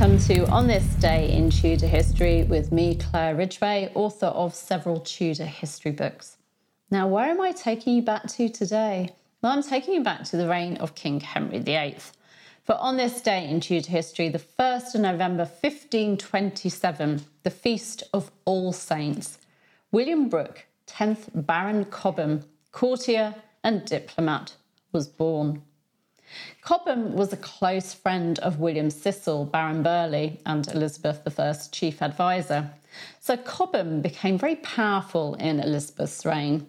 welcome to On This Day in Tudor History with me, Claire Ridgway, author of several Tudor history books. Now, where am I taking you back to today? Well, I'm taking you back to the reign of King Henry VIII. For on this day in Tudor history, the 1st of November 1527, the Feast of All Saints, William Brooke, 10th Baron Cobham, courtier and diplomat, was born. Cobham was a close friend of William Cecil, Baron Burghley, and Elizabeth I's chief advisor. So Cobham became very powerful in Elizabeth's reign.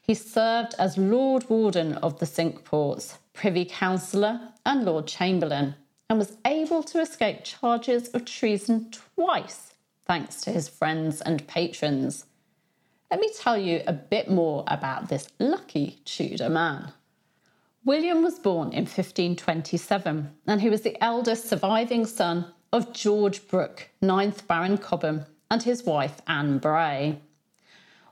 He served as Lord Warden of the Cinque Ports, Privy Councillor, and Lord Chamberlain, and was able to escape charges of treason twice, thanks to his friends and patrons. Let me tell you a bit more about this lucky Tudor man. William was born in 1527 and he was the eldest surviving son of George Brooke, 9th Baron Cobham, and his wife Anne Bray.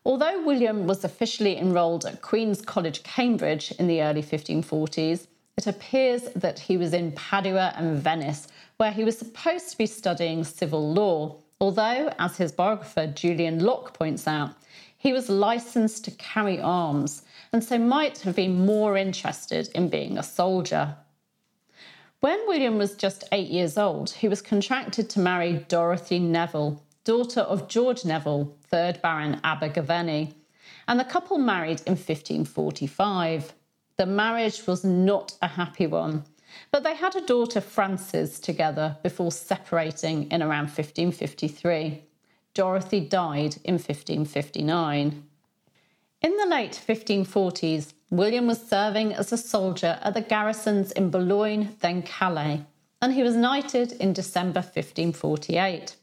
Although William was officially enrolled at Queen's College, Cambridge in the early 1540s, it appears that he was in Padua and Venice, where he was supposed to be studying civil law, although, as his biographer Julian Lock points out, he was licensed to carry arms and so might have been more interested in being a soldier. When William was just eight years old, he was contracted to marry Dorothy Neville, daughter of George Neville, 3rd Baron Abergavenny, and the couple married in 1545. The marriage was not a happy one, but they had a daughter, Frances, together before separating in around 1553. Dorothy died in 1559. In the late 1540s, William was serving as a soldier at the garrisons in Boulogne, then Calais, and he was knighted in December 1548.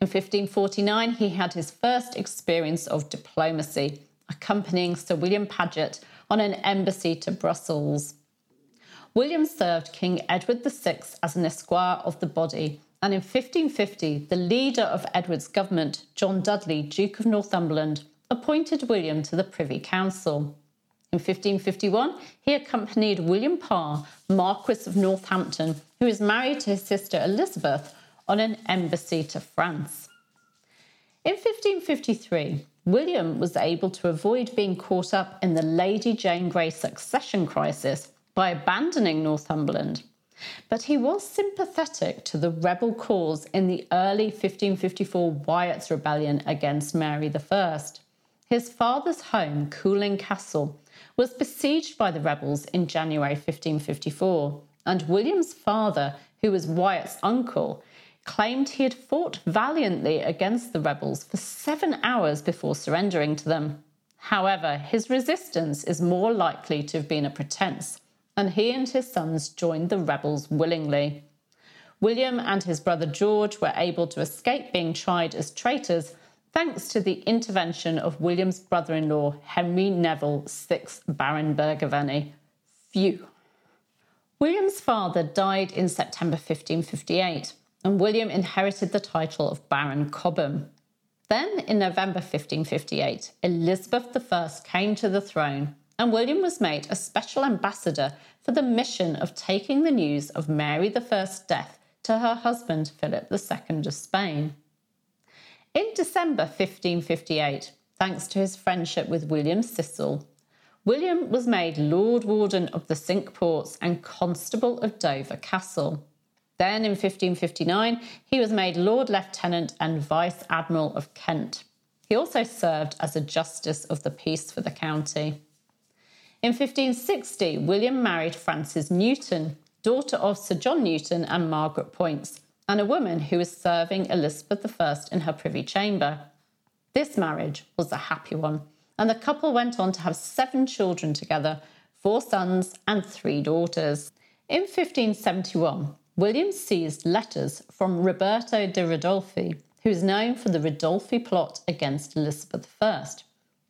In 1549, he had his first experience of diplomacy, accompanying Sir William Paget on an embassy to Brussels. William served King Edward VI as an esquire of the body, and in 1550, the leader of Edward's government, John Dudley, Duke of Northumberland, appointed William to the Privy Council. In 1551, he accompanied William Parr, Marquis of Northampton, who was married to his sister Elizabeth, on an embassy to France. In 1553, William was able to avoid being caught up in the Lady Jane Grey succession crisis by abandoning Northumberland. But he was sympathetic to the rebel cause in the early 1554 Wyatt's rebellion against Mary I. His father's home, Cooling Castle, was besieged by the rebels in January 1554, and William's father, who was Wyatt's uncle, claimed he had fought valiantly against the rebels for seven hours before surrendering to them. However, his resistance is more likely to have been a pretense, and he and his sons joined the rebels willingly. William and his brother George were able to escape being tried as traitors thanks to the intervention of William's brother in law, Henry Neville, 6th Baron Abergavenny. Phew. William's father died in September 1558 and William inherited the title of Baron Cobham. Then, in November 1558, Elizabeth I came to the throne, and William was made a special ambassador for the mission of taking the news of Mary I's death to her husband Philip II of Spain. In December 1558, thanks to his friendship with William Cecil, William was made Lord Warden of the Cinque Ports and Constable of Dover Castle. Then in 1559, he was made Lord Lieutenant and Vice Admiral of Kent. He also served as a Justice of the Peace for the county. In 1560, William married Frances Newton, daughter of Sir John Newton and Margaret Poyntz, and a woman who was serving Elizabeth I in her privy chamber. This marriage was a happy one, and the couple went on to have seven children together four sons and three daughters. In 1571, William seized letters from Roberto de Ridolfi, who is known for the Ridolfi plot against Elizabeth I.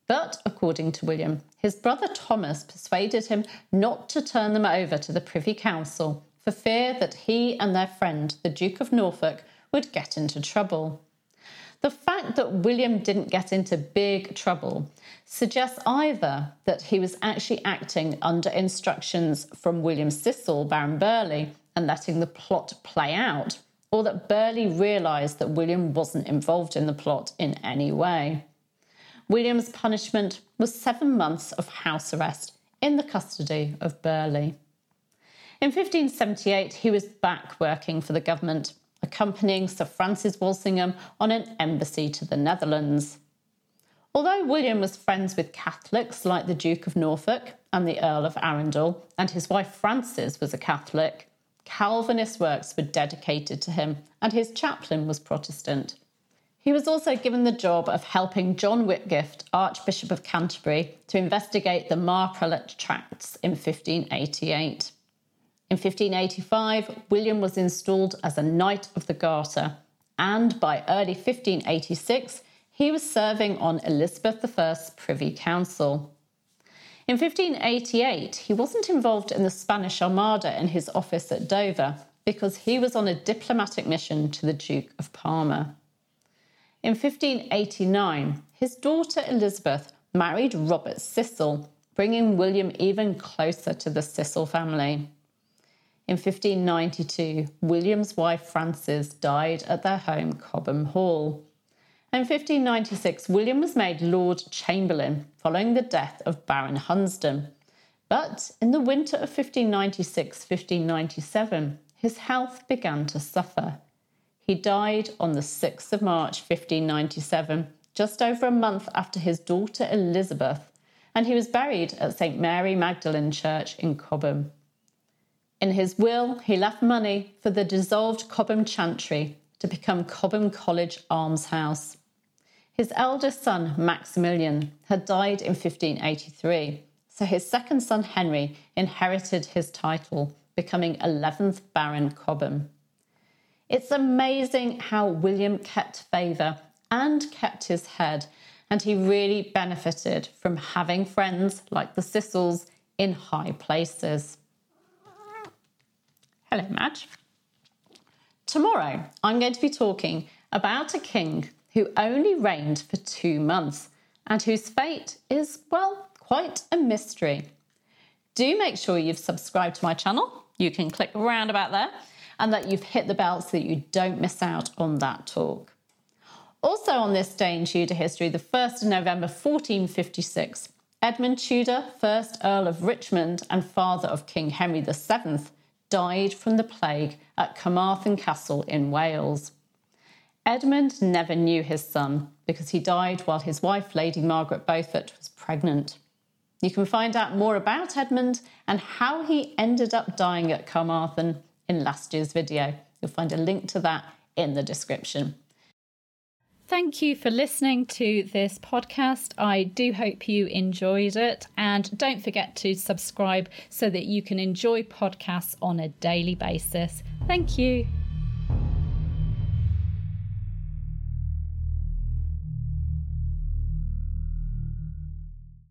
But, according to William, his brother Thomas persuaded him not to turn them over to the Privy Council for fear that he and their friend, the Duke of Norfolk, would get into trouble. The fact that William didn't get into big trouble suggests either that he was actually acting under instructions from William Cecil, Baron Burghley, and letting the plot play out, or that Burghley realised that William wasn't involved in the plot in any way. William's punishment was seven months of house arrest in the custody of Burghley. In 1578, he was back working for the government, accompanying Sir Francis Walsingham on an embassy to the Netherlands. Although William was friends with Catholics like the Duke of Norfolk and the Earl of Arundel, and his wife Frances was a Catholic, Calvinist works were dedicated to him, and his chaplain was Protestant. He was also given the job of helping John Whitgift, Archbishop of Canterbury, to investigate the Marprelate Tracts in 1588. In 1585, William was installed as a Knight of the Garter, and by early 1586, he was serving on Elizabeth I's Privy Council. In 1588, he wasn't involved in the Spanish Armada in his office at Dover because he was on a diplomatic mission to the Duke of Parma. In 1589, his daughter Elizabeth married Robert Cecil, bringing William even closer to the Cecil family. In 1592, William's wife Frances died at their home, Cobham Hall. In 1596, William was made Lord Chamberlain following the death of Baron Hunsdon. But in the winter of 1596 1597, his health began to suffer. He died on the 6th of March 1597, just over a month after his daughter Elizabeth, and he was buried at St Mary Magdalene Church in Cobham. In his will, he left money for the dissolved Cobham Chantry to become Cobham College Almshouse. His eldest son, Maximilian, had died in 1583, so his second son, Henry, inherited his title, becoming 11th Baron Cobham. It's amazing how William kept favour and kept his head, and he really benefited from having friends like the Cecils in high places. Hello, Madge. Tomorrow, I'm going to be talking about a king who only reigned for two months and whose fate is, well, quite a mystery. Do make sure you've subscribed to my channel. You can click around about there and that you've hit the bell so that you don't miss out on that talk. Also, on this day in Tudor history, the 1st of November 1456, Edmund Tudor, 1st Earl of Richmond and father of King Henry VII, died from the plague at Carmarthen Castle in Wales. Edmund never knew his son because he died while his wife, Lady Margaret Beaufort, was pregnant. You can find out more about Edmund and how he ended up dying at Carmarthen in last year's video. You'll find a link to that in the description. Thank you for listening to this podcast. I do hope you enjoyed it. And don't forget to subscribe so that you can enjoy podcasts on a daily basis. Thank you.